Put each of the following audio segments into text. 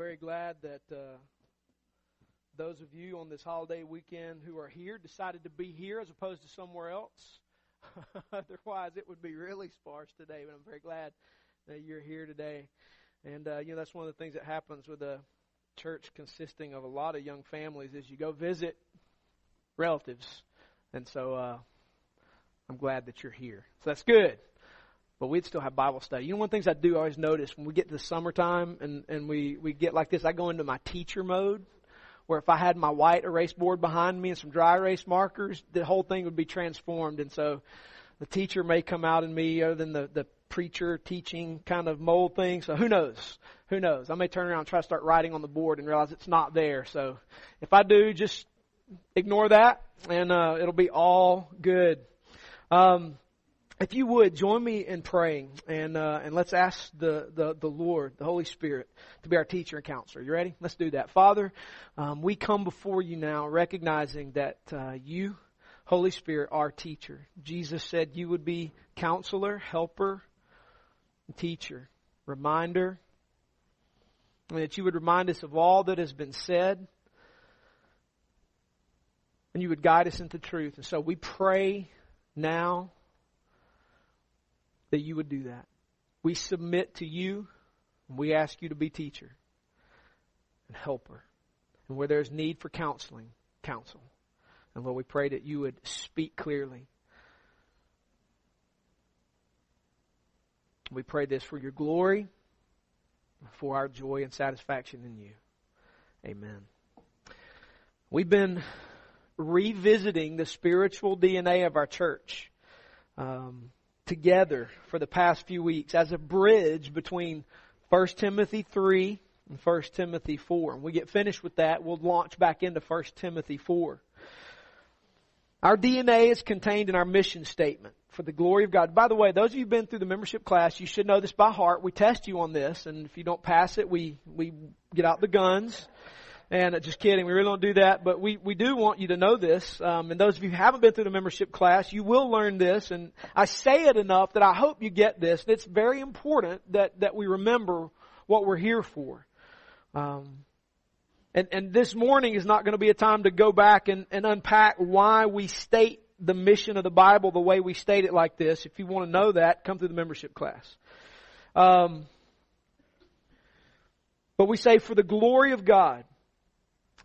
very glad that uh, those of you on this holiday weekend who are here decided to be here as opposed to somewhere else. Otherwise, it would be really sparse today. But I'm very glad that you're here today. And uh, you know that's one of the things that happens with a church consisting of a lot of young families is you go visit relatives, and so uh, I'm glad that you're here. So that's good but we'd still have Bible study. You know, one of the things I do always notice when we get to the summertime and, and we, we get like this, I go into my teacher mode where if I had my white erase board behind me and some dry erase markers, the whole thing would be transformed. And so the teacher may come out in me other than the, the preacher teaching kind of mold thing. So who knows? Who knows? I may turn around and try to start writing on the board and realize it's not there. So if I do, just ignore that and uh, it'll be all good. Um, if you would join me in praying and uh, and let's ask the, the the Lord, the Holy Spirit, to be our teacher and counselor. You ready? Let's do that, Father. Um, we come before you now, recognizing that uh, you, Holy Spirit, are teacher. Jesus said you would be counselor, helper, teacher, reminder, and that you would remind us of all that has been said. And you would guide us into truth. And so we pray now that you would do that. We submit to you, and we ask you to be teacher and helper. And where there's need for counseling, counsel. And Lord, we pray that you would speak clearly. We pray this for your glory, for our joy and satisfaction in you. Amen. We've been revisiting the spiritual DNA of our church. Um, together for the past few weeks as a bridge between 1 Timothy 3 and 1 Timothy 4. When we get finished with that, we'll launch back into 1 Timothy 4. Our DNA is contained in our mission statement for the glory of God. By the way, those of you who've been through the membership class, you should know this by heart. We test you on this, and if you don't pass it, we, we get out the guns and uh, just kidding, we really don't do that, but we, we do want you to know this. Um, and those of you who haven't been through the membership class, you will learn this. And I say it enough that I hope you get this. It's very important that, that we remember what we're here for. Um, and, and this morning is not going to be a time to go back and, and unpack why we state the mission of the Bible the way we state it like this. If you want to know that, come through the membership class. Um, but we say, for the glory of God,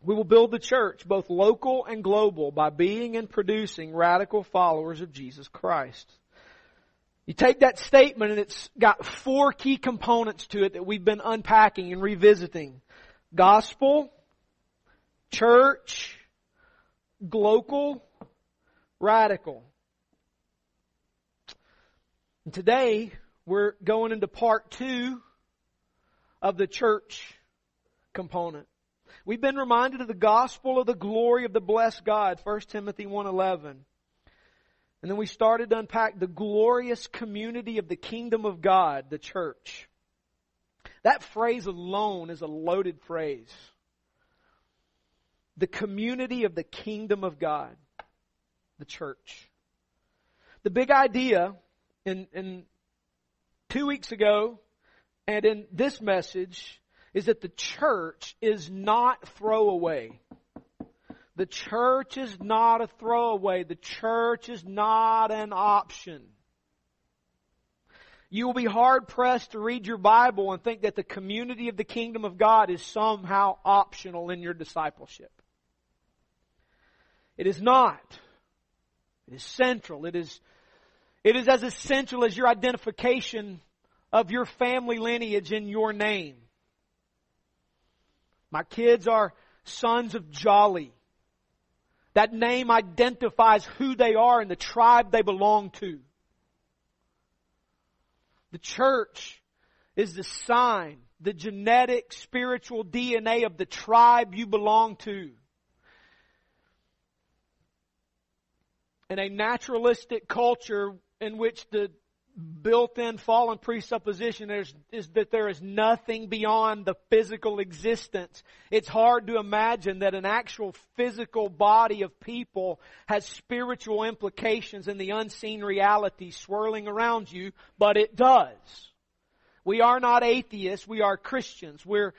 we will build the church, both local and global, by being and producing radical followers of Jesus Christ. You take that statement and it's got four key components to it that we've been unpacking and revisiting. Gospel, church, global, radical. And today, we're going into part two of the church component. We've been reminded of the gospel of the glory of the blessed God, 1 Timothy 1.11. And then we started to unpack the glorious community of the kingdom of God, the church. That phrase alone is a loaded phrase. The community of the kingdom of God, the church. The big idea in, in two weeks ago and in this message is that the church is not throwaway. The church is not a throwaway. The church is not an option. You will be hard pressed to read your Bible and think that the community of the kingdom of God is somehow optional in your discipleship. It is not. It is central. It is, it is as essential as your identification of your family lineage in your name. My kids are sons of Jolly. That name identifies who they are and the tribe they belong to. The church is the sign, the genetic, spiritual DNA of the tribe you belong to. In a naturalistic culture in which the built-in fallen presupposition is, that there is nothing beyond the physical existence. It's hard to imagine that an actual physical body of people has spiritual implications in the unseen reality swirling around you, but it does. We are not atheists, we are Christians. We're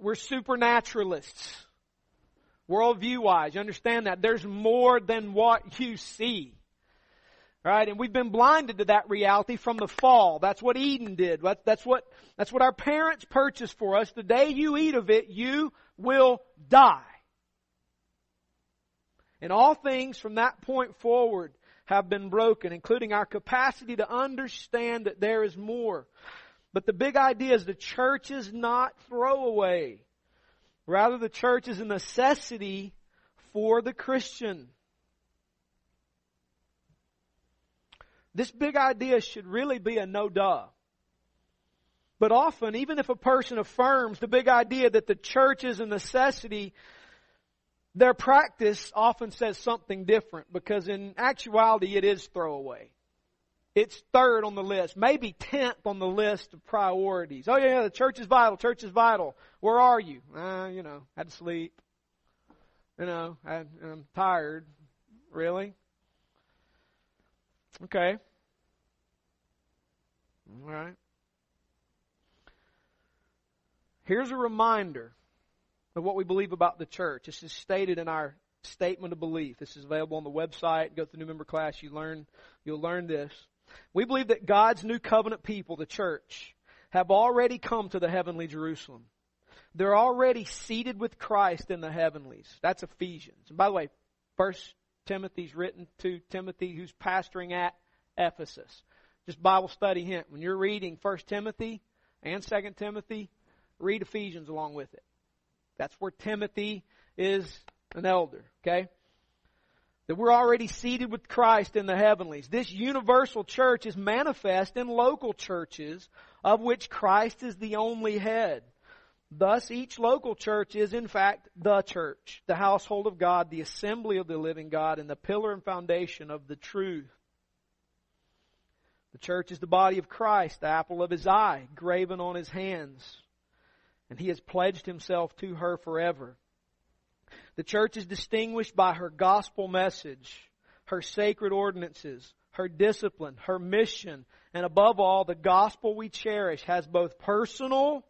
we're supernaturalists. Worldview wise, you understand that? There's more than what you see. Right? And we've been blinded to that reality from the fall. That's what Eden did. That's what, that's what our parents purchased for us. The day you eat of it, you will die. And all things from that point forward have been broken, including our capacity to understand that there is more. But the big idea is the church is not throwaway. Rather, the church is a necessity for the Christian. This big idea should really be a no duh. But often, even if a person affirms the big idea that the church is a necessity, their practice often says something different because in actuality it is throwaway. It's third on the list, maybe tenth on the list of priorities. Oh yeah, the church is vital, church is vital. Where are you? Uh, you know, had to sleep. You know, I, I'm tired. Really? Okay. All right. Here's a reminder of what we believe about the church. This is stated in our statement of belief. This is available on the website. Go to the new member class. You learn, you'll learn this. We believe that God's new covenant people, the church, have already come to the heavenly Jerusalem. They're already seated with Christ in the heavenlies. That's Ephesians. And by the way, First Timothy's written to Timothy who's pastoring at Ephesus. Just Bible study hint. When you're reading First Timothy and Second Timothy, read Ephesians along with it. That's where Timothy is an elder, okay? That we're already seated with Christ in the heavenlies. This universal church is manifest in local churches of which Christ is the only head. Thus, each local church is in fact the church, the household of God, the assembly of the living God, and the pillar and foundation of the truth. The church is the body of Christ, the apple of his eye, graven on his hands. And he has pledged himself to her forever. The church is distinguished by her gospel message, her sacred ordinances, her discipline, her mission, and above all, the gospel we cherish has both personal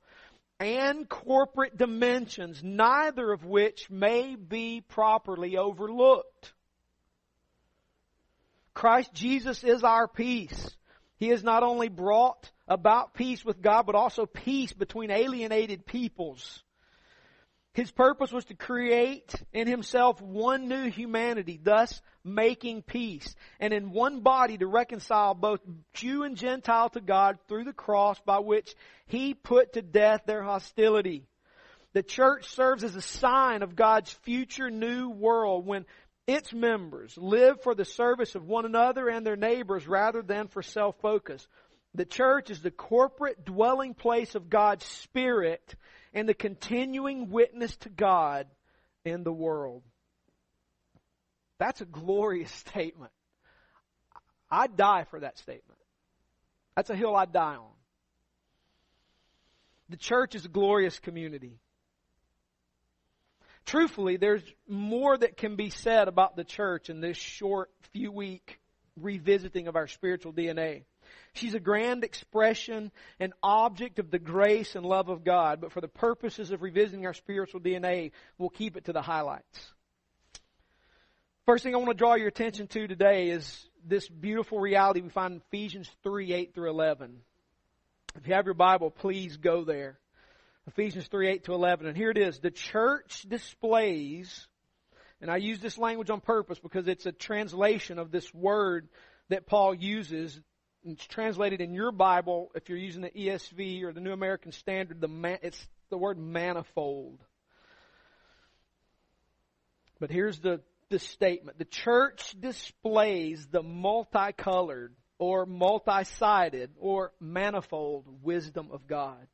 and corporate dimensions, neither of which may be properly overlooked. Christ Jesus is our peace. He has not only brought about peace with God, but also peace between alienated peoples. His purpose was to create in himself one new humanity, thus making peace, and in one body to reconcile both Jew and Gentile to God through the cross by which he put to death their hostility. The church serves as a sign of God's future new world when its members live for the service of one another and their neighbors rather than for self-focus. The church is the corporate dwelling place of God's Spirit and the continuing witness to God in the world. That's a glorious statement. I'd die for that statement. That's a hill I'd die on. The church is a glorious community truthfully, there's more that can be said about the church in this short few week revisiting of our spiritual DNA. She's a grand expression and object of the grace and love of God, but for the purposes of revisiting our spiritual DNA, we'll keep it to the highlights. First thing I want to draw your attention to today is this beautiful reality we find in Ephesians 3, 8 through 11. If you have your Bible, please go there. Ephesians 3 8 to 11. And here it is. The church displays, and I use this language on purpose because it's a translation of this word that Paul uses. It's translated in your Bible, if you're using the ESV or the New American Standard, the man, it's the word manifold. But here's the, the statement. The church displays the multicolored or multi-sided or manifold wisdom of God.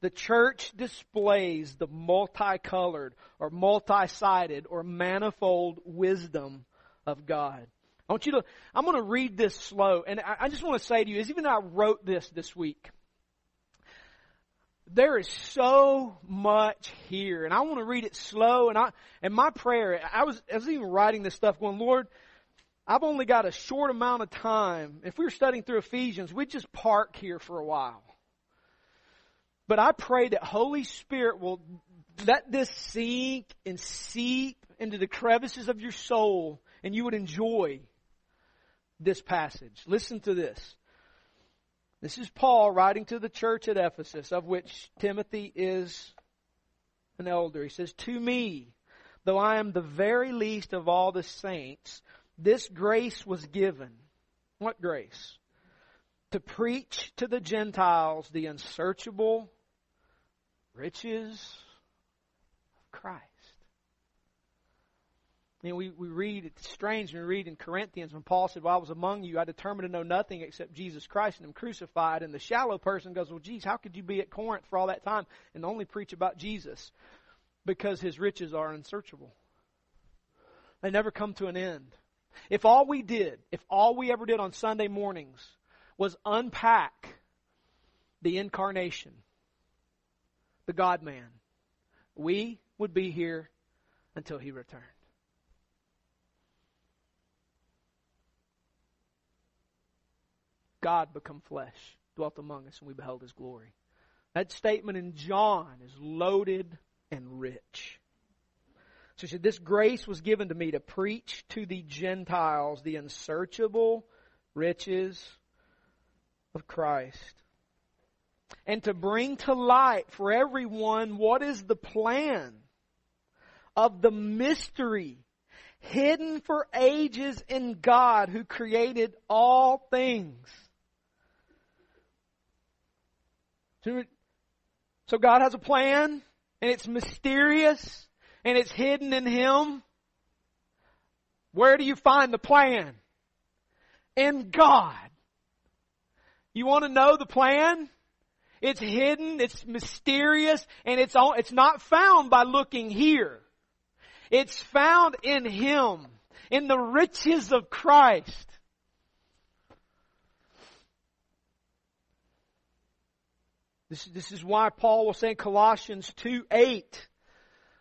The church displays the multicolored or multi-sided or manifold wisdom of God. I want you to, I'm going to read this slow, and I, I just want to say to you, as even I wrote this this week, there is so much here, and I want to read it slow. And I, and my prayer, I was, I was even writing this stuff, going, Lord, I've only got a short amount of time. If we were studying through Ephesians, we'd just park here for a while. But I pray that Holy Spirit will let this sink and seep into the crevices of your soul and you would enjoy this passage. Listen to this. This is Paul writing to the church at Ephesus, of which Timothy is an elder. He says, To me, though I am the very least of all the saints, this grace was given. What grace? To preach to the Gentiles the unsearchable riches of Christ. You know, we, we read, it's strange when we read in Corinthians when Paul said, While I was among you, I determined to know nothing except Jesus Christ and Him crucified. And the shallow person goes, Well, geez, how could you be at Corinth for all that time and only preach about Jesus? Because His riches are unsearchable. They never come to an end. If all we did, if all we ever did on Sunday mornings was unpack the incarnation, the God man, we would be here until He returned. God become flesh, dwelt among us, and we beheld his glory. That statement in John is loaded and rich. So he said, This grace was given to me to preach to the Gentiles the unsearchable riches of Christ. And to bring to light for everyone what is the plan of the mystery hidden for ages in God who created all things So God has a plan, and it's mysterious, and it's hidden in Him. Where do you find the plan? In God. You want to know the plan? It's hidden, it's mysterious, and it's all, it's not found by looking here. It's found in Him, in the riches of Christ. This, this is why Paul will say in Colossians 2 8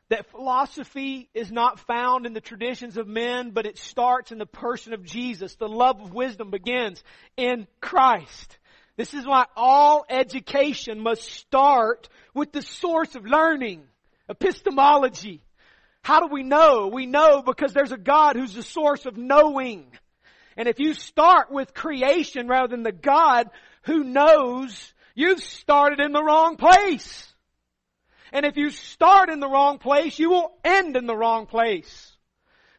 that philosophy is not found in the traditions of men, but it starts in the person of Jesus. The love of wisdom begins in Christ. This is why all education must start with the source of learning, epistemology. How do we know? We know because there's a God who's the source of knowing. And if you start with creation rather than the God who knows, You've started in the wrong place. And if you start in the wrong place, you will end in the wrong place.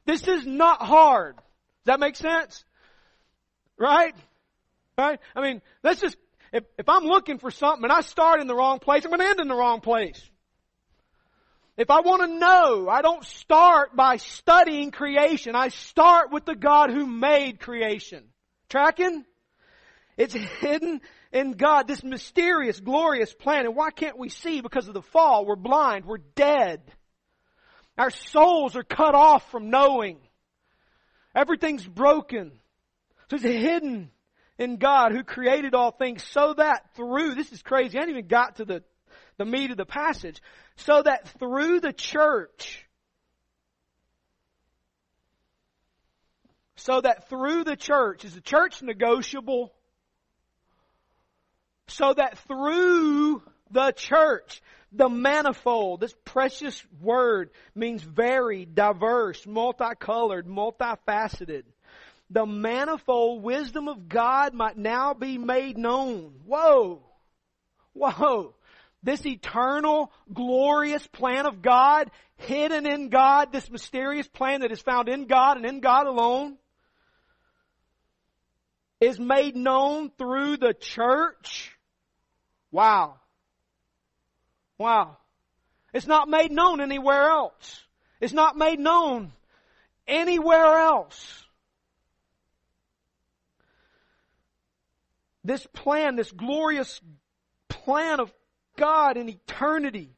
This is not hard. Does that make sense? Right? Right? I mean, let's just, if, if I'm looking for something and I start in the wrong place, I'm going to end in the wrong place. If I want to know, I don't start by studying creation. I start with the God who made creation. Tracking? It's hidden in God, this mysterious, glorious plan. And why can't we see? Because of the fall. We're blind. We're dead. Our souls are cut off from knowing. Everything's broken. So it's hidden in God who created all things so that through, this is crazy, I haven't even got to the, the meat of the passage, so that through the church, so that through the church, is the church negotiable? so that through the church, the manifold, this precious word means varied, diverse, multicolored, multifaceted. The manifold wisdom of God might now be made known. Whoa! Whoa! This eternal, glorious plan of God, hidden in God, this mysterious plan that is found in God and in God alone, is made known through the church Wow. Wow. It's not made known anywhere else. It's not made known anywhere else. This plan, this glorious plan of God in eternity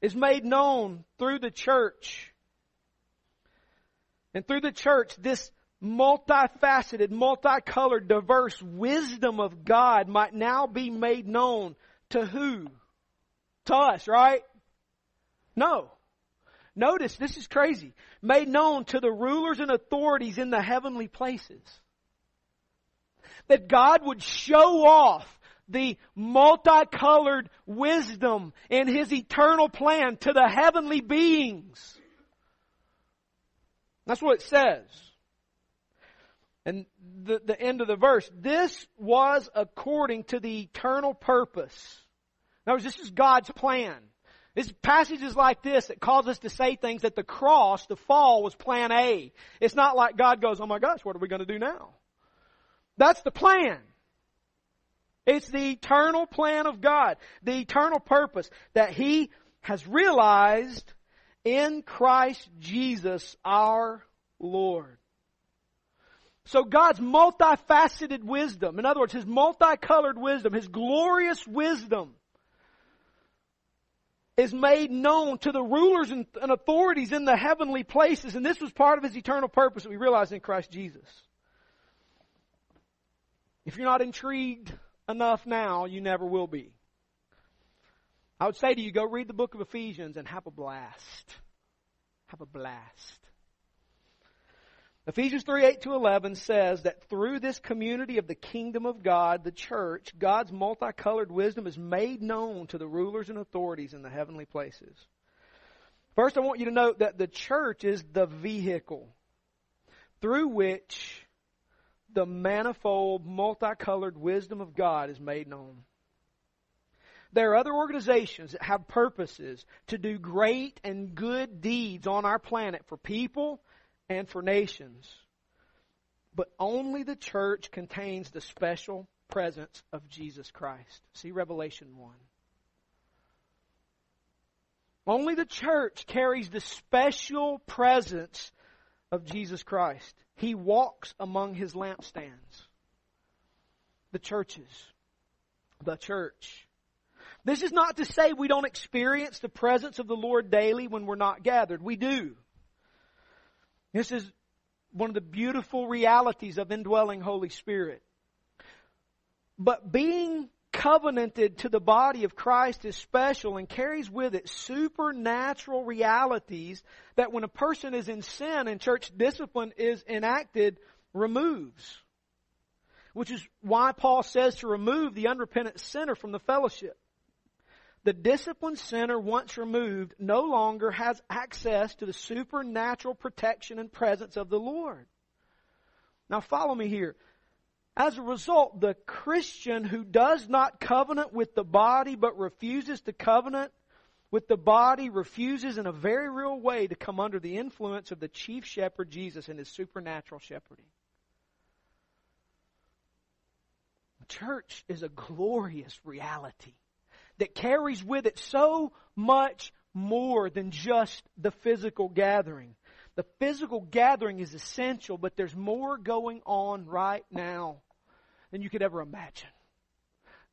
is made known through the church. And through the church, this multifaceted, multicolored, diverse wisdom of God might now be made known to who? To us, right? No. Notice, this is crazy. Made known to the rulers and authorities in the heavenly places. That God would show off the multicolored wisdom in His eternal plan to the heavenly beings. That's what it says. And the, the end of the verse, this was according to the eternal purpose. In other words, this is God's plan. It's passages like this that cause us to say things that the cross, the fall, was plan A. It's not like God goes, oh my gosh, what are we going to do now? That's the plan. It's the eternal plan of God, the eternal purpose that He has realized in Christ Jesus our Lord. So God's multifaceted wisdom, in other words, His multicolored wisdom, His glorious wisdom, is made known to the rulers and, authorities in the heavenly places. And this was part of His eternal purpose that we realize in Christ Jesus. If you're not intrigued enough now, you never will be. I would say to you, go read the book of Ephesians and have a blast. Have a blast. Ephesians 3 8 to 11 says that through this community of the kingdom of God, the church, God's multicolored wisdom is made known to the rulers and authorities in the heavenly places. First, I want you to note that the church is the vehicle through which the manifold, multicolored wisdom of God is made known. There are other organizations that have purposes to do great and good deeds on our planet for people and for nations. But only the church contains the special presence of Jesus Christ. See Revelation 1. Only the church carries the special presence of Jesus Christ. He walks among his lampstands. The churches. The church. This is not to say we don't experience the presence of the Lord daily when we're not gathered. We do. This is one of the beautiful realities of indwelling Holy Spirit. But being covenanted to the body of Christ is special and carries with it supernatural realities that when a person is in sin and church discipline is enacted, removes. Which is why Paul says to remove the unrepentant sinner from the fellowship. The disciplined sinner, once removed, no longer has access to the supernatural protection and presence of the Lord. Now follow me here. As a result, the Christian who does not covenant with the body but refuses to covenant with the body refuses in a very real way to come under the influence of the chief shepherd Jesus and his supernatural shepherding. church is a glorious reality that carries with it so much more than just the physical gathering. The physical gathering is essential, but there's more going on right now than you could ever imagine.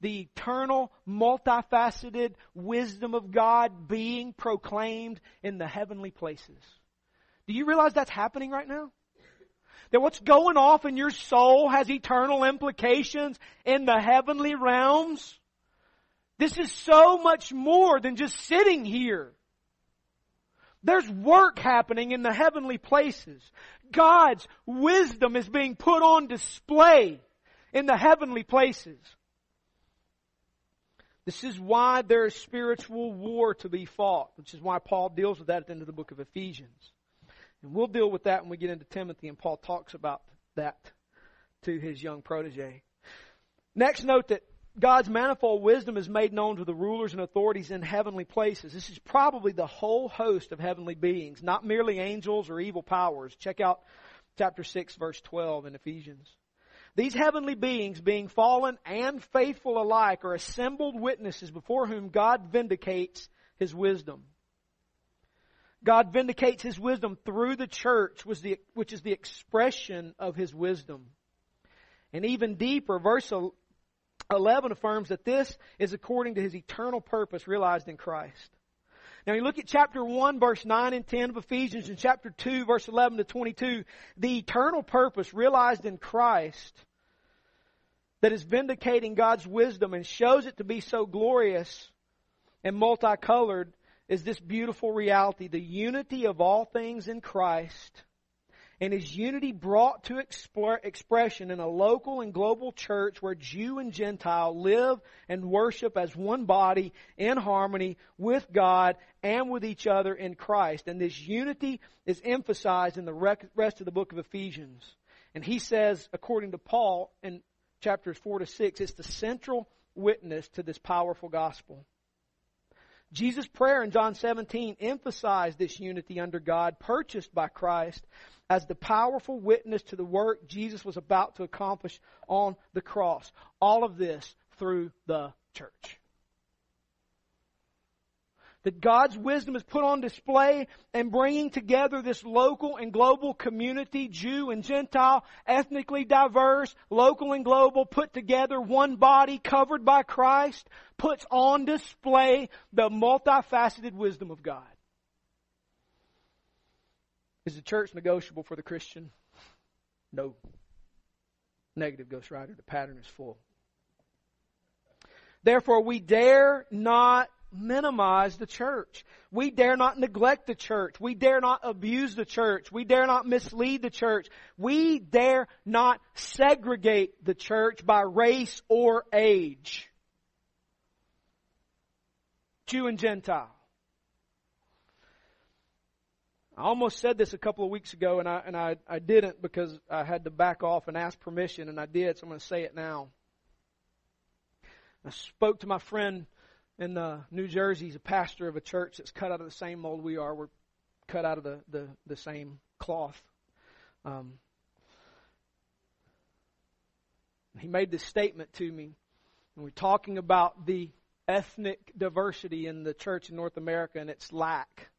The eternal, multifaceted wisdom of God being proclaimed in the heavenly places. Do you realize that's happening right now? That what's going off in your soul has eternal implications in the heavenly realms? This is so much more than just sitting here. There's work happening in the heavenly places. God's wisdom is being put on display in the heavenly places. This is why there is spiritual war to be fought, which is why Paul deals with that at the end of the book of Ephesians. And we'll deal with that when we get into Timothy, and Paul talks about that to his young protege. Next, note that God's manifold wisdom is made known to the rulers and authorities in heavenly places. This is probably the whole host of heavenly beings, not merely angels or evil powers. Check out chapter 6 verse 12 in Ephesians. These heavenly beings, being fallen and faithful alike, are assembled witnesses before whom God vindicates His wisdom. God vindicates His wisdom through the church, which is the expression of His wisdom. And even deeper, verse 11 affirms that this is according to his eternal purpose realized in Christ. Now you look at chapter 1 verse 9 and 10 of Ephesians and chapter 2 verse 11 to 22, the eternal purpose realized in Christ that is vindicating God's wisdom and shows it to be so glorious and multicolored is this beautiful reality, the unity of all things in Christ and is unity brought to expression in a local and global church where Jew and Gentile live and worship as one body in harmony with God and with each other in Christ. And this unity is emphasized in the rest of the book of Ephesians. And he says, according to Paul in chapters 4 to 6, it's the central witness to this powerful gospel. Jesus' prayer in John 17 emphasized this unity under God, purchased by Christ, as the powerful witness to the work Jesus was about to accomplish on the cross. All of this through the church that God's wisdom is put on display and bringing together this local and global community, Jew and Gentile, ethnically diverse, local and global, put together, one body covered by Christ, puts on display the multifaceted wisdom of God. Is the church negotiable for the Christian? No. Negative Ghost Rider. The pattern is full. Therefore, we dare not minimize the church. We dare not neglect the church. We dare not abuse the church. We dare not mislead the church. We dare not segregate the church by race or age. Jew and Gentile. I almost said this a couple of weeks ago and I, and I, I didn't because I had to back off and ask permission and I did, so I'm going to say it now. I spoke to my friend in uh, New Jersey. He's a pastor of a church that's cut out of the same mold we are. We're cut out of the, the, the same cloth. Um, he made this statement to me. And we're talking about the ethnic diversity in the church in North America and its lack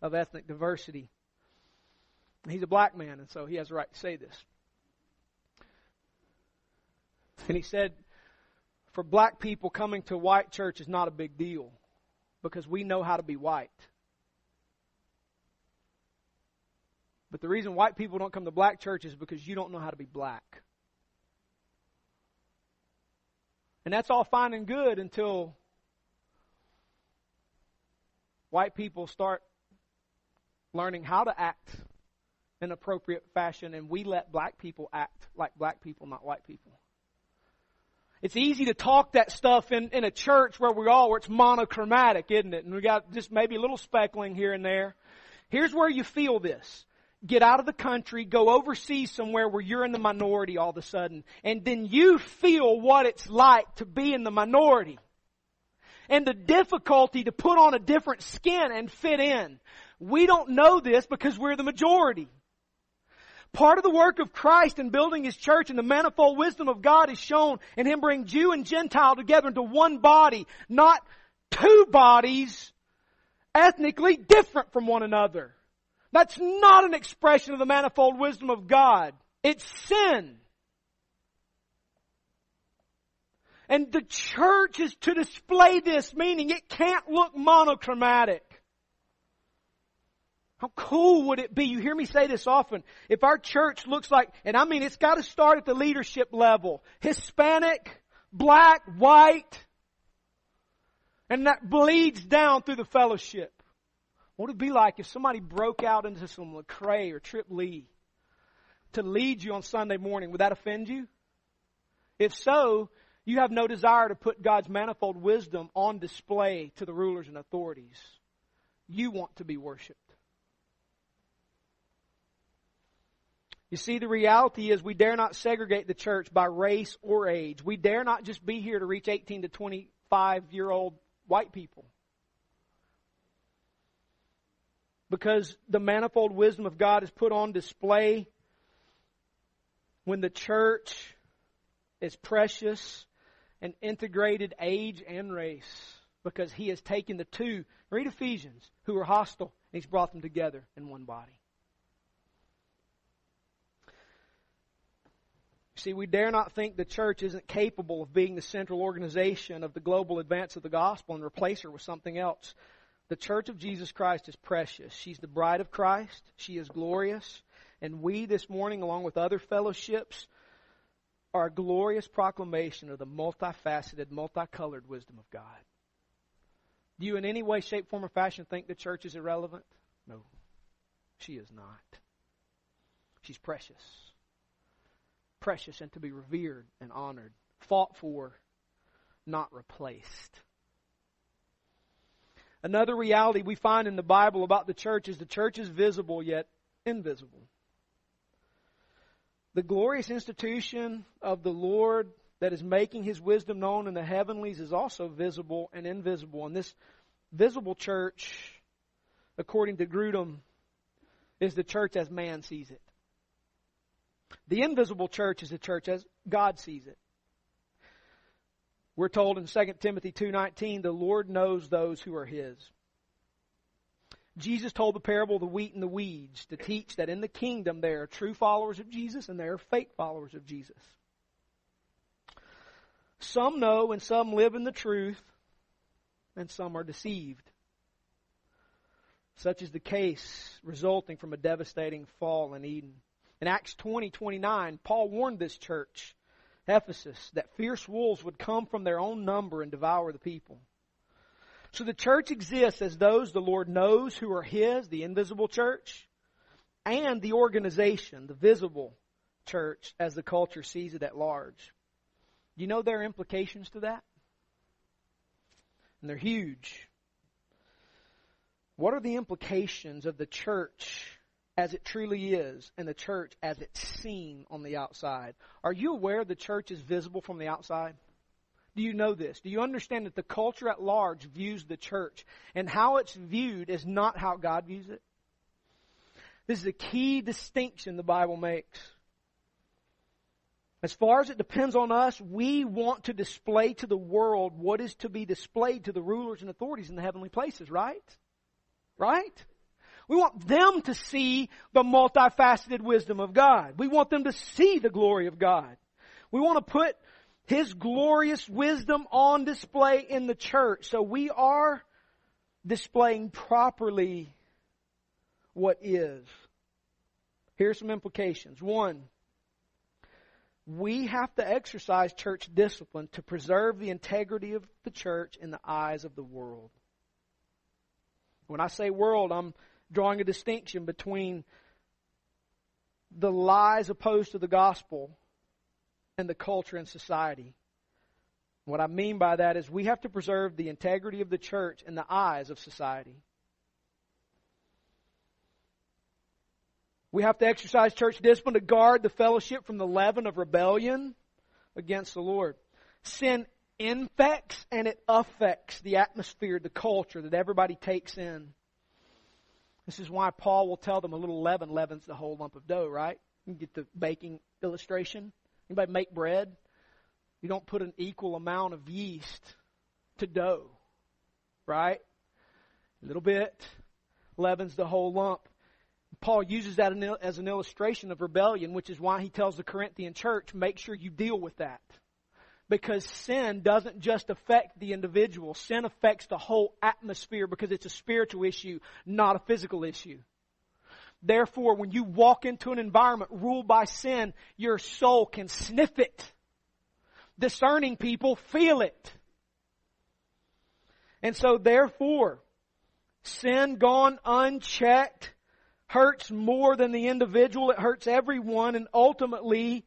of ethnic diversity. He's a black man, and so he has a right to say this. And he said, for black people coming to white church is not a big deal because we know how to be white. But the reason white people don't come to black church is because you don't know how to be black. And that's all fine and good until white people start learning how to act in appropriate fashion and we let black people act like black people, not white people. It's easy to talk that stuff in, in a church where we all, where it's monochromatic, isn't it? And we got just maybe a little speckling here and there. Here's where you feel this. Get out of the country, go overseas somewhere where you're in the minority all of a sudden, and then you feel what it's like to be in the minority. And the difficulty to put on a different skin and fit in. We don't know this because we're the majority. Part of the work of Christ in building His church and the manifold wisdom of God is shown in Him bringing Jew and Gentile together into one body, not two bodies ethnically different from one another. That's not an expression of the manifold wisdom of God. It's sin. And the church is to display this, meaning it can't look monochromatic. How cool would it be? You hear me say this often. If our church looks like, and I mean it's got to start at the leadership level. Hispanic, black, white, and that bleeds down through the fellowship. What would it be like if somebody broke out into some Lecrae or Trip Lee to lead you on Sunday morning? Would that offend you? If so, you have no desire to put God's manifold wisdom on display to the rulers and authorities. You want to be worshiped. You see, the reality is we dare not segregate the church by race or age. We dare not just be here to reach 18 to 25 year old white people. Because the manifold wisdom of God is put on display when the church is precious and integrated age and race. Because he has taken the two, read Ephesians, who are hostile, and he's brought them together in one body. See, we dare not think the church isn't capable of being the central organization of the global advance of the gospel and replace her with something else. The church of Jesus Christ is precious. She's the bride of Christ. She is glorious. And we this morning, along with other fellowships, are a glorious proclamation of the multifaceted, multicolored wisdom of God. Do you in any way, shape, form, or fashion think the church is irrelevant? No. She is not. She's precious. Precious and to be revered and honored. Fought for, not replaced. Another reality we find in the Bible about the church is the church is visible yet invisible. The glorious institution of the Lord that is making his wisdom known in the heavenlies is also visible and invisible. And this visible church, according to Grudem, is the church as man sees it. The invisible church is the church as God sees it. We're told in 2 Timothy 2:19, the Lord knows those who are his. Jesus told the parable of the wheat and the weeds to teach that in the kingdom there are true followers of Jesus and there are fake followers of Jesus. Some know and some live in the truth, and some are deceived. Such is the case resulting from a devastating fall in Eden. In Acts 20, 29, Paul warned this church, Ephesus, that fierce wolves would come from their own number and devour the people. So the church exists as those the Lord knows who are His, the invisible church, and the organization, the visible church, as the culture sees it at large. Do you know there are implications to that? And they're huge. What are the implications of the church as it truly is and the church as it's seen on the outside? Are you aware the church is visible from the outside? Do you know this? Do you understand that the culture at large views the church and how it's viewed is not how God views it? This is a key distinction the Bible makes. As far as it depends on us, we want to display to the world what is to be displayed to the rulers and authorities in the heavenly places, right? Right? We want them to see the multifaceted wisdom of God. We want them to see the glory of God. We want to put His glorious wisdom on display in the church. So we are displaying properly what is. Here's some implications. One, we have to exercise church discipline to preserve the integrity of the church in the eyes of the world. When I say world, I'm drawing a distinction between the lies opposed to the gospel and the culture and society. What I mean by that is we have to preserve the integrity of the church in the eyes of society. We have to exercise church discipline to guard the fellowship from the leaven of rebellion against the Lord. Sin infects and it affects the atmosphere, the culture that everybody takes in. This is why Paul will tell them a little leaven leavens the whole lump of dough, right? You get the baking illustration. Anybody make bread? You don't put an equal amount of yeast to dough, right? A little bit leavens the whole lump. Paul uses that as an illustration of rebellion, which is why he tells the Corinthian church, make sure you deal with that. Because sin doesn't just affect the individual, sin affects the whole atmosphere because it's a spiritual issue, not a physical issue. Therefore, when you walk into an environment ruled by sin, your soul can sniff it. Discerning people feel it. And so therefore, sin gone unchecked hurts more than the individual. It hurts everyone and ultimately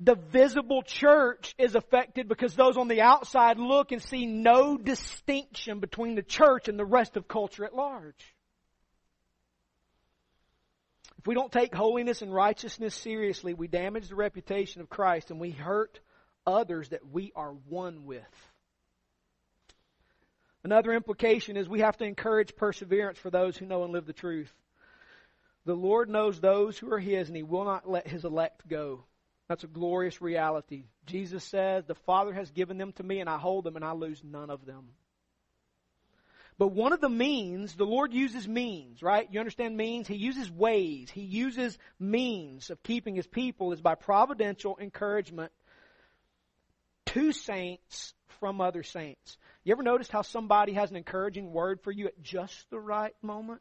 the visible church is affected because those on the outside look and see no distinction between the church and the rest of culture at large. If we don't take holiness and righteousness seriously, we damage the reputation of Christ and we hurt others that we are one with. Another implication is we have to encourage perseverance for those who know and live the truth. The Lord knows those who are His, and He will not let His elect go. That's a glorious reality. Jesus says, The Father has given them to me, and I hold them, and I lose none of them. But one of the means, the Lord uses means, right? You understand means? He uses ways. He uses means of keeping His people is by providential encouragement to saints from other saints. You ever notice how somebody has an encouraging word for you at just the right moment?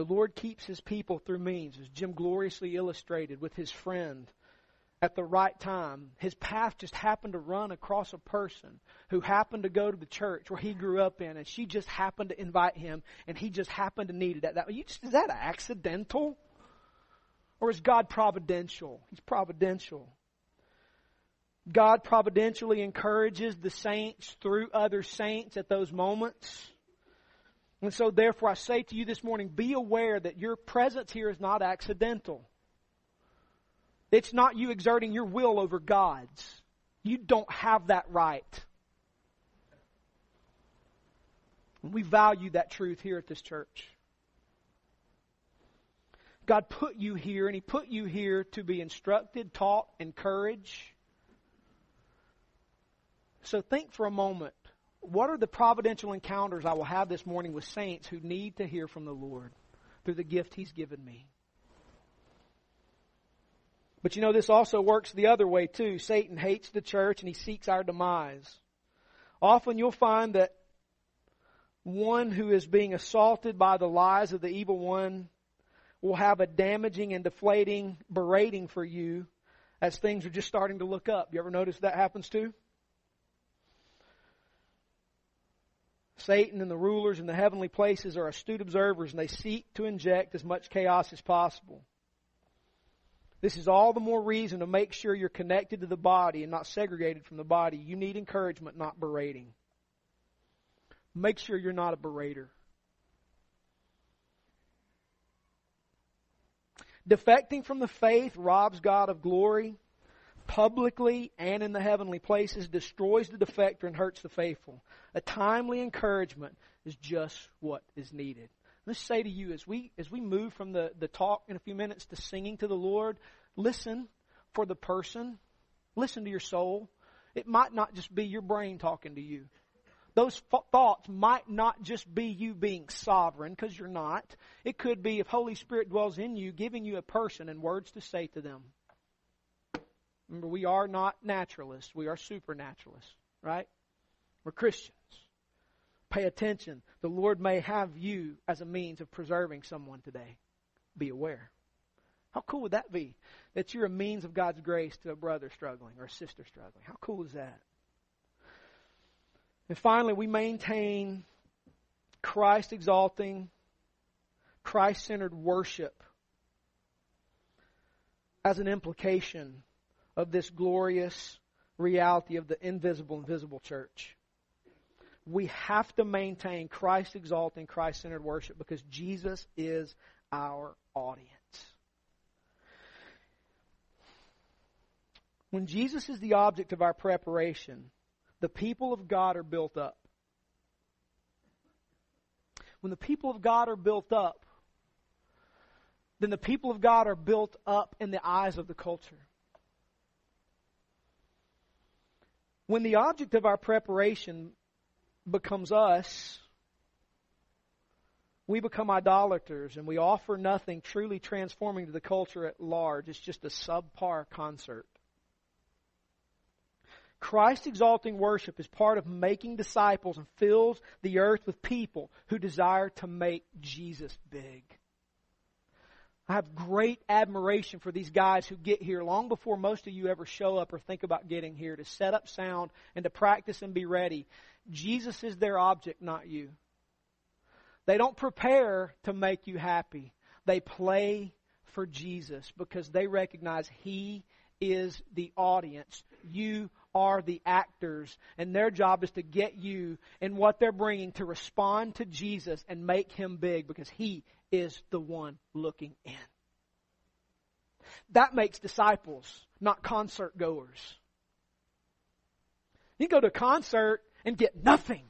The Lord keeps his people through means, as Jim gloriously illustrated with his friend at the right time. His path just happened to run across a person who happened to go to the church where he grew up in, and she just happened to invite him, and he just happened to need it. That, that, is that accidental? Or is God providential? He's providential. God providentially encourages the saints through other saints at those moments. And so, therefore, I say to you this morning be aware that your presence here is not accidental. It's not you exerting your will over God's. You don't have that right. We value that truth here at this church. God put you here, and He put you here to be instructed, taught, encouraged. So think for a moment what are the providential encounters I will have this morning with saints who need to hear from the Lord through the gift He's given me? But you know, this also works the other way too. Satan hates the church and he seeks our demise. Often you'll find that one who is being assaulted by the lies of the evil one will have a damaging and deflating berating for you as things are just starting to look up. You ever notice that happens too? Satan and the rulers in the heavenly places are astute observers and they seek to inject as much chaos as possible. This is all the more reason to make sure you're connected to the body and not segregated from the body. You need encouragement, not berating. Make sure you're not a berater. Defecting from the faith robs God of glory publicly and in the heavenly places, destroys the defector and hurts the faithful. A timely encouragement is just what is needed. Let's say to you as we as we move from the, the talk in a few minutes to singing to the Lord, listen for the person. Listen to your soul. It might not just be your brain talking to you. Those thoughts might not just be you being sovereign, because you're not. It could be if Holy Spirit dwells in you, giving you a person and words to say to them. Remember, we are not naturalists. We are supernaturalists, right? We're Christians. Pay attention. The Lord may have you as a means of preserving someone today. Be aware. How cool would that be? That you're a means of God's grace to a brother struggling or a sister struggling. How cool is that? And finally, we maintain Christ exalting, Christ centered worship as an implication of this glorious reality of the invisible and visible church we have to maintain Christ exalting, Christ centered worship because Jesus is our audience. When Jesus is the object of our preparation, the people of God are built up. When the people of God are built up, then the people of God are built up in the eyes of the culture. When the object of our preparation becomes us, we become idolaters and we offer nothing truly transforming to the culture at large. It's just a subpar concert. Christ exalting worship is part of making disciples and fills the earth with people who desire to make Jesus big. I have great admiration for these guys who get here long before most of you ever show up or think about getting here to set up sound and to practice and be ready. Jesus is their object, not you. They don't prepare to make you happy. They play for Jesus because they recognize He is the audience. You are the actors, and their job is to get you and what they're bringing to respond to Jesus and make Him big because He is the one looking in. That makes disciples, not concert goers. You can go to a concert and get nothing.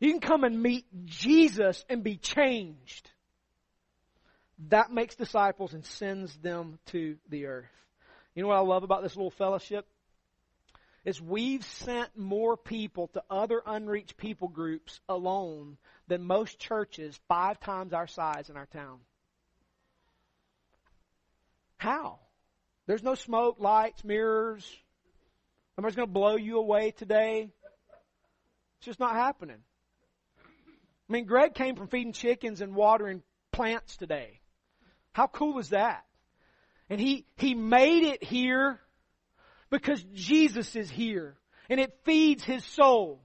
You can come and meet Jesus and be changed. That makes disciples and sends them to the earth. You know what I love about this little fellowship? Is we've sent more people to other unreached people groups alone than most churches five times our size in our town. How? There's no smoke, lights, mirrors, Somebody's going to blow you away today. It's just not happening. I mean, Greg came from feeding chickens and watering plants today. How cool is that? And he, he made it here because Jesus is here. And it feeds his soul.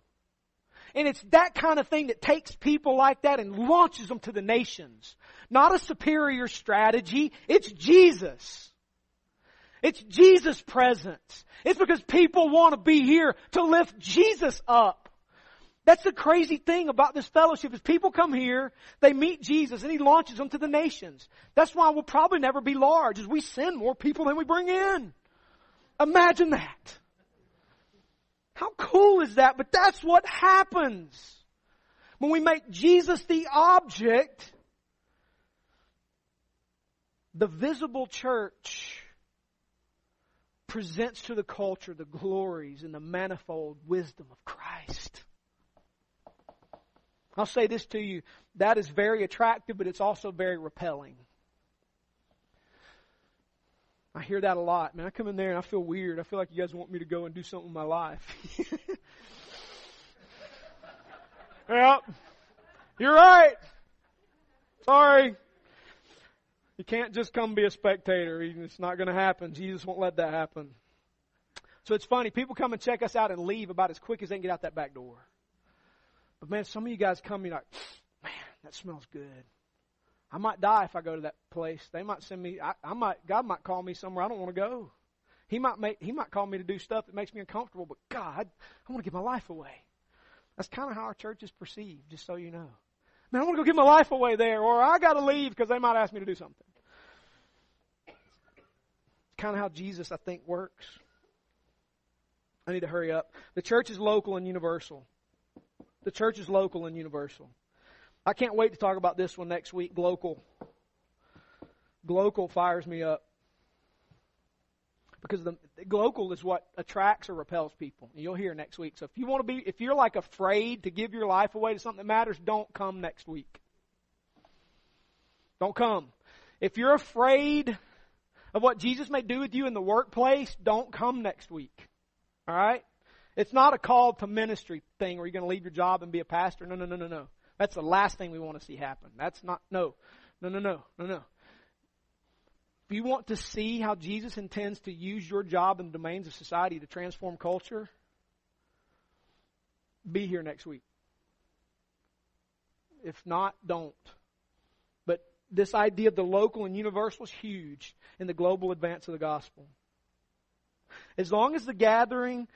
And it's that kind of thing that takes people like that and launches them to the nations. Not a superior strategy. It's Jesus. It's Jesus' presence. It's because people want to be here to lift Jesus up. That's the crazy thing about this fellowship is people come here, they meet Jesus, and He launches them to the nations. That's why we'll probably never be large, as we send more people than we bring in. Imagine that. How cool is that? But that's what happens. When we make Jesus the object, the visible church presents to the culture the glories and the manifold wisdom of Christ. I'll say this to you that is very attractive, but it's also very repelling. I hear that a lot. Man, I come in there and I feel weird. I feel like you guys want me to go and do something with my life. yep. You're right. Sorry. You can't just come be a spectator. It's not going to happen. Jesus won't let that happen. So it's funny. People come and check us out and leave about as quick as they can get out that back door. But man, some of you guys come you're like, man, that smells good. I might die if I go to that place. They might send me. I, I might. God might call me somewhere I don't want to go. He might make. He might call me to do stuff that makes me uncomfortable. But God, I want to give my life away. That's kind of how our church is perceived. Just so you know, man, I want to go give my life away there, or I got to leave because they might ask me to do something. It's kind of how Jesus, I think, works. I need to hurry up. The church is local and universal. The church is local and universal. I can't wait to talk about this one next week. Glocal. Glocal fires me up. Because the, the glocal is what attracts or repels people. And You'll hear next week. So if you want to be, if you're like afraid to give your life away to something that matters, don't come next week. Don't come. If you're afraid of what Jesus may do with you in the workplace, don't come next week. All right? It's not a call to ministry thing where you're going to leave your job and be a pastor. No, no, no, no, no. That's the last thing we want to see happen. That's not, no, no, no, no, no, no. If you want to see how Jesus intends to use your job in the domains of society to transform culture, be here next week. If not, don't. But this idea of the local and universal is huge in the global advance of the gospel. As long as the gathering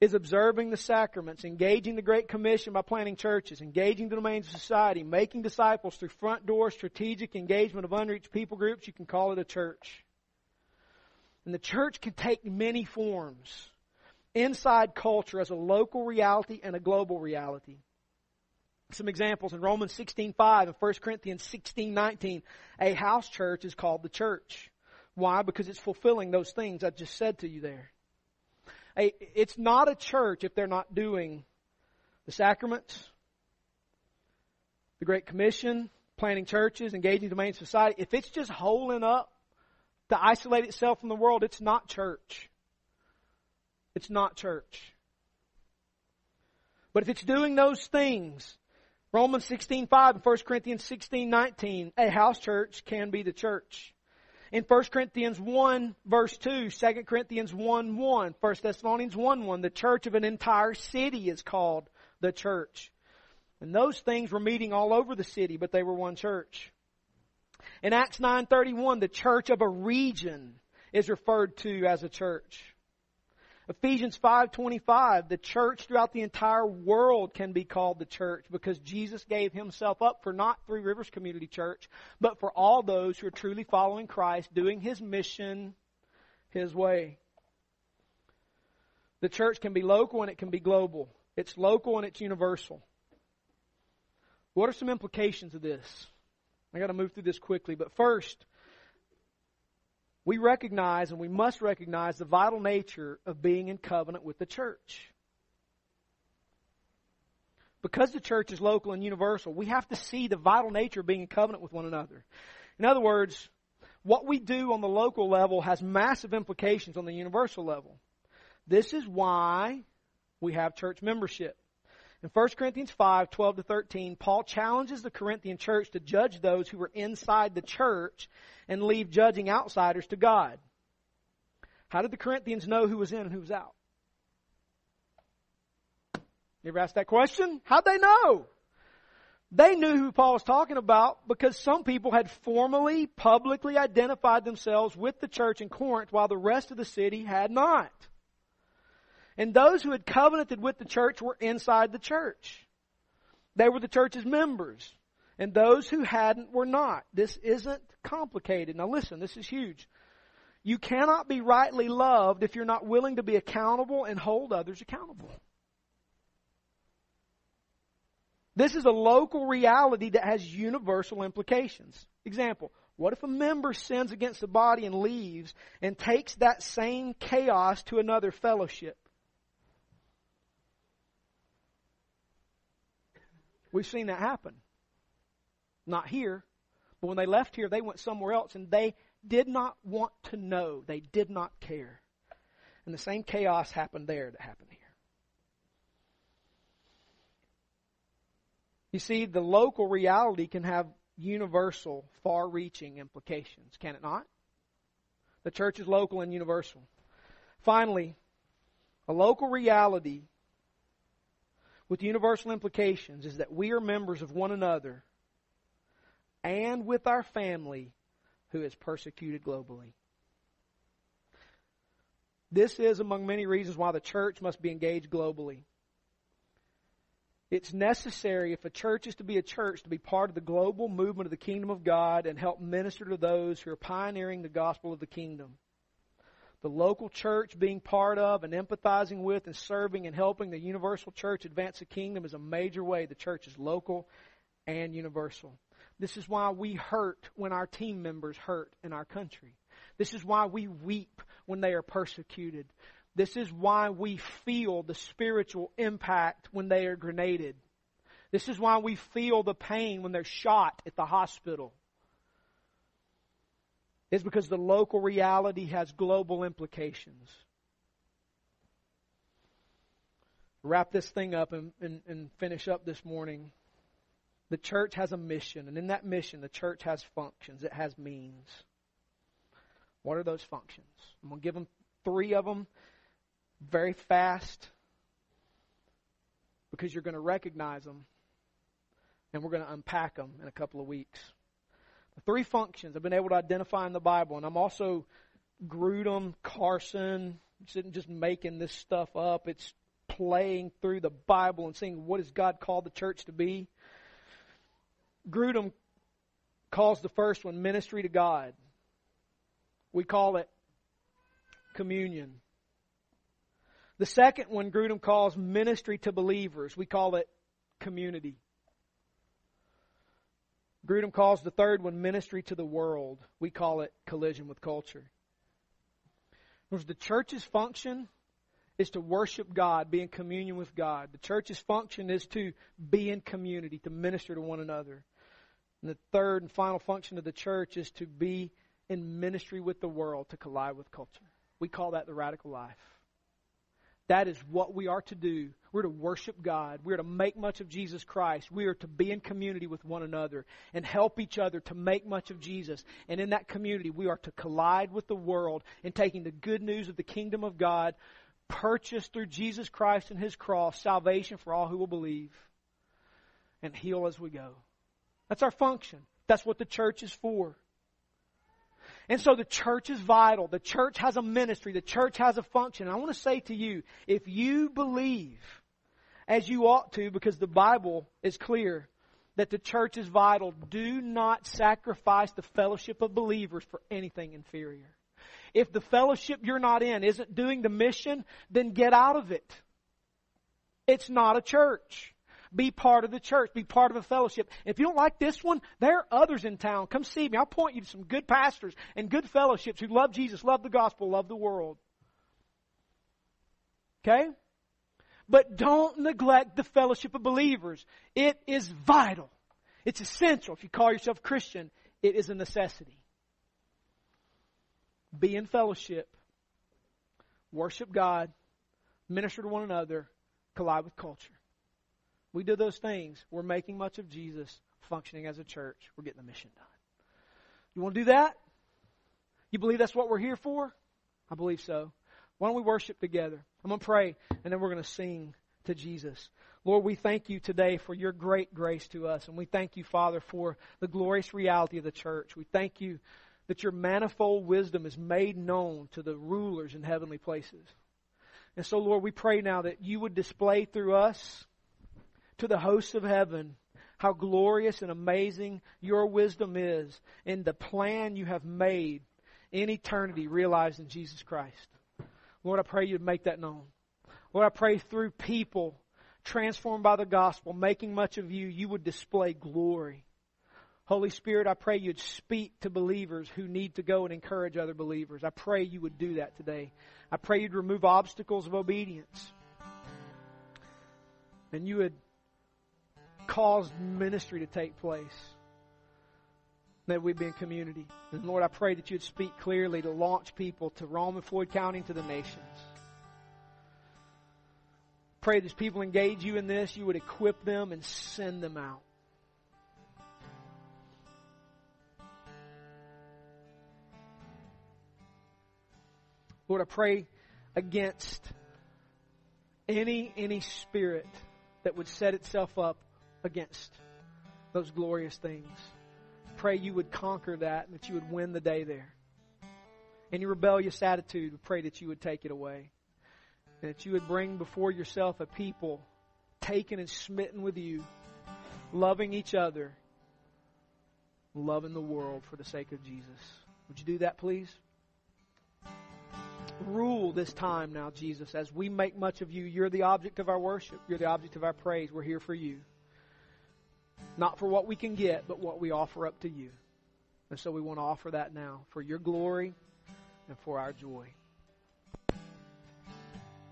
is observing the sacraments, engaging the Great Commission by planting churches, engaging the domains of society, making disciples through front door strategic engagement of unreached people groups, you can call it a church. And the church can take many forms. Inside culture as a local reality and a global reality. Some examples in Romans 16:5 and 1 Corinthians 16:19, a house church is called the church. Why? Because it's fulfilling those things I just said to you there. It's not a church if they're not doing the sacraments, the Great Commission, planting churches, engaging the main society. If it's just holding up to isolate itself from the world, it's not church. It's not church. But if it's doing those things, Romans 16:5 and 1 Corinthians 16:19, a house church can be the church in 1 Corinthians 1 verse 2, 2 Corinthians 1 1, 1 Thessalonians 1 1, the church of an entire city is called the church. And those things were meeting all over the city, but they were one church. In Acts 9:31, the church of a region is referred to as a church. Ephesians 5:25, the church throughout the entire world can be called the church because Jesus gave himself up for not Three Rivers Community Church, but for all those who are truly following Christ, doing his mission his way. The church can be local and it can be global. It's local and it's universal. What are some implications of this? I got to move through this quickly, but first, we recognize and we must recognize the vital nature of being in covenant with the church. Because the church is local and universal, we have to see the vital nature of being in covenant with one another. In other words, what we do on the local level has massive implications on the universal level. This is why we have church membership. In 1 Corinthians 5, 12 to 13, Paul challenges the Corinthian church to judge those who were inside the church and leave judging outsiders to God. How did the Corinthians know who was in and who was out? You ever asked that question? How'd they know? They knew who Paul was talking about because some people had formally, publicly identified themselves with the church in Corinth while the rest of the city had not. And those who had covenanted with the church were inside the church. They were the church's members. And those who hadn't were not. This isn't complicated. Now listen, this is huge. You cannot be rightly loved if you're not willing to be accountable and hold others accountable. This is a local reality that has universal implications. Example, what if a member sins against the body and leaves and takes that same chaos to another fellowship? We've seen that happen. Not here, but when they left here, they went somewhere else and they did not want to know. They did not care. And the same chaos happened there that happened here. You see, the local reality can have universal, far reaching implications, can it not? The church is local and universal. Finally, a local reality with universal implications is that we are members of one another and with our family who is persecuted globally. This is among many reasons why the church must be engaged globally. It's necessary if a church is to be a church to be part of the global movement of the kingdom of God and help minister to those who are pioneering the gospel of the kingdom. The local church being part of and empathizing with and serving and helping the universal church advance the kingdom is a major way the church is local and universal. This is why we hurt when our team members hurt in our country. This is why we weep when they are persecuted. This is why we feel the spiritual impact when they are grenaded. This is why we feel the pain when they're shot at the hospital. It's because the local reality has global implications. Wrap this thing up and, and, and finish up this morning. The church has a mission, and in that mission, the church has functions, it has means. What are those functions? I'm going to give them three of them very fast because you're going to recognize them and we're going to unpack them in a couple of weeks. Three functions I've been able to identify in the Bible, and I'm also Grudem, Carson, just making this stuff up. It's playing through the Bible and seeing what has God called the church to be. Grudem calls the first one ministry to God. We call it communion. The second one Grudem calls ministry to believers. We call it community. Grudem calls the third one ministry to the world. We call it collision with culture. Because the church's function is to worship God, be in communion with God. The church's function is to be in community, to minister to one another. And the third and final function of the church is to be in ministry with the world, to collide with culture. We call that the radical life. That is what we are to do. We're to worship God. We're to make much of Jesus Christ. We are to be in community with one another and help each other to make much of Jesus. And in that community, we are to collide with the world in taking the good news of the kingdom of God, purchased through Jesus Christ and His cross, salvation for all who will believe, and heal as we go. That's our function. That's what the church is for. And so the church is vital. The church has a ministry. The church has a function. And I want to say to you, if you believe as you ought to, because the Bible is clear that the church is vital, do not sacrifice the fellowship of believers for anything inferior. If the fellowship you're not in isn't doing the mission, then get out of it. It's not a church. Be part of the church. Be part of a fellowship. If you don't like this one, there are others in town. Come see me. I'll point you to some good pastors and good fellowships who love Jesus, love the gospel, love the world. Okay? But don't neglect the fellowship of believers. It is vital. It's essential. If you call yourself Christian, it is a necessity. Be in fellowship. Worship God. Minister to one another. Collide with culture. We do those things, we're making much of Jesus, functioning as a church. We're getting the mission done. You want to do that? You believe that's what we're here for? I believe so. Why don't we worship together? I'm going to pray, and then we're going to sing to Jesus. Lord, we thank you today for your great grace to us, and we thank you, Father, for the glorious reality of the church. We thank you that your manifold wisdom is made known to the rulers in heavenly places. And so, Lord, we pray now that you would display through us to the hosts of heaven how glorious and amazing your wisdom is in the plan you have made in eternity realized in Jesus Christ. Lord, I pray you'd make that known. Lord, I pray through people transformed by the gospel, making much of you, you would display glory Holy Spirit, I pray you'd speak to believers who need to go and encourage other believers. I pray you would do that today. I pray you'd remove obstacles of obedience. And you would cause ministry to take place. That we'd be in community. And Lord, I pray that you'd speak clearly to launch people to Rome and Floyd County to the nations. Pray that as people engage you in this, you would equip them and send them out. Lord, I pray against any any spirit that would set itself up against those glorious things. Pray you would conquer that and that you would win the day there. Any rebellious attitude, pray that you would take it away. And that you would bring before yourself a people taken and smitten with you, loving each other, loving the world for the sake of Jesus. Would you do that, please? rule this time now, Jesus, as we make much of you. You're the object of our worship. You're the object of our praise. We're here for you. Not for what we can get, but what we offer up to you. And so we want to offer that now for your glory and for our joy.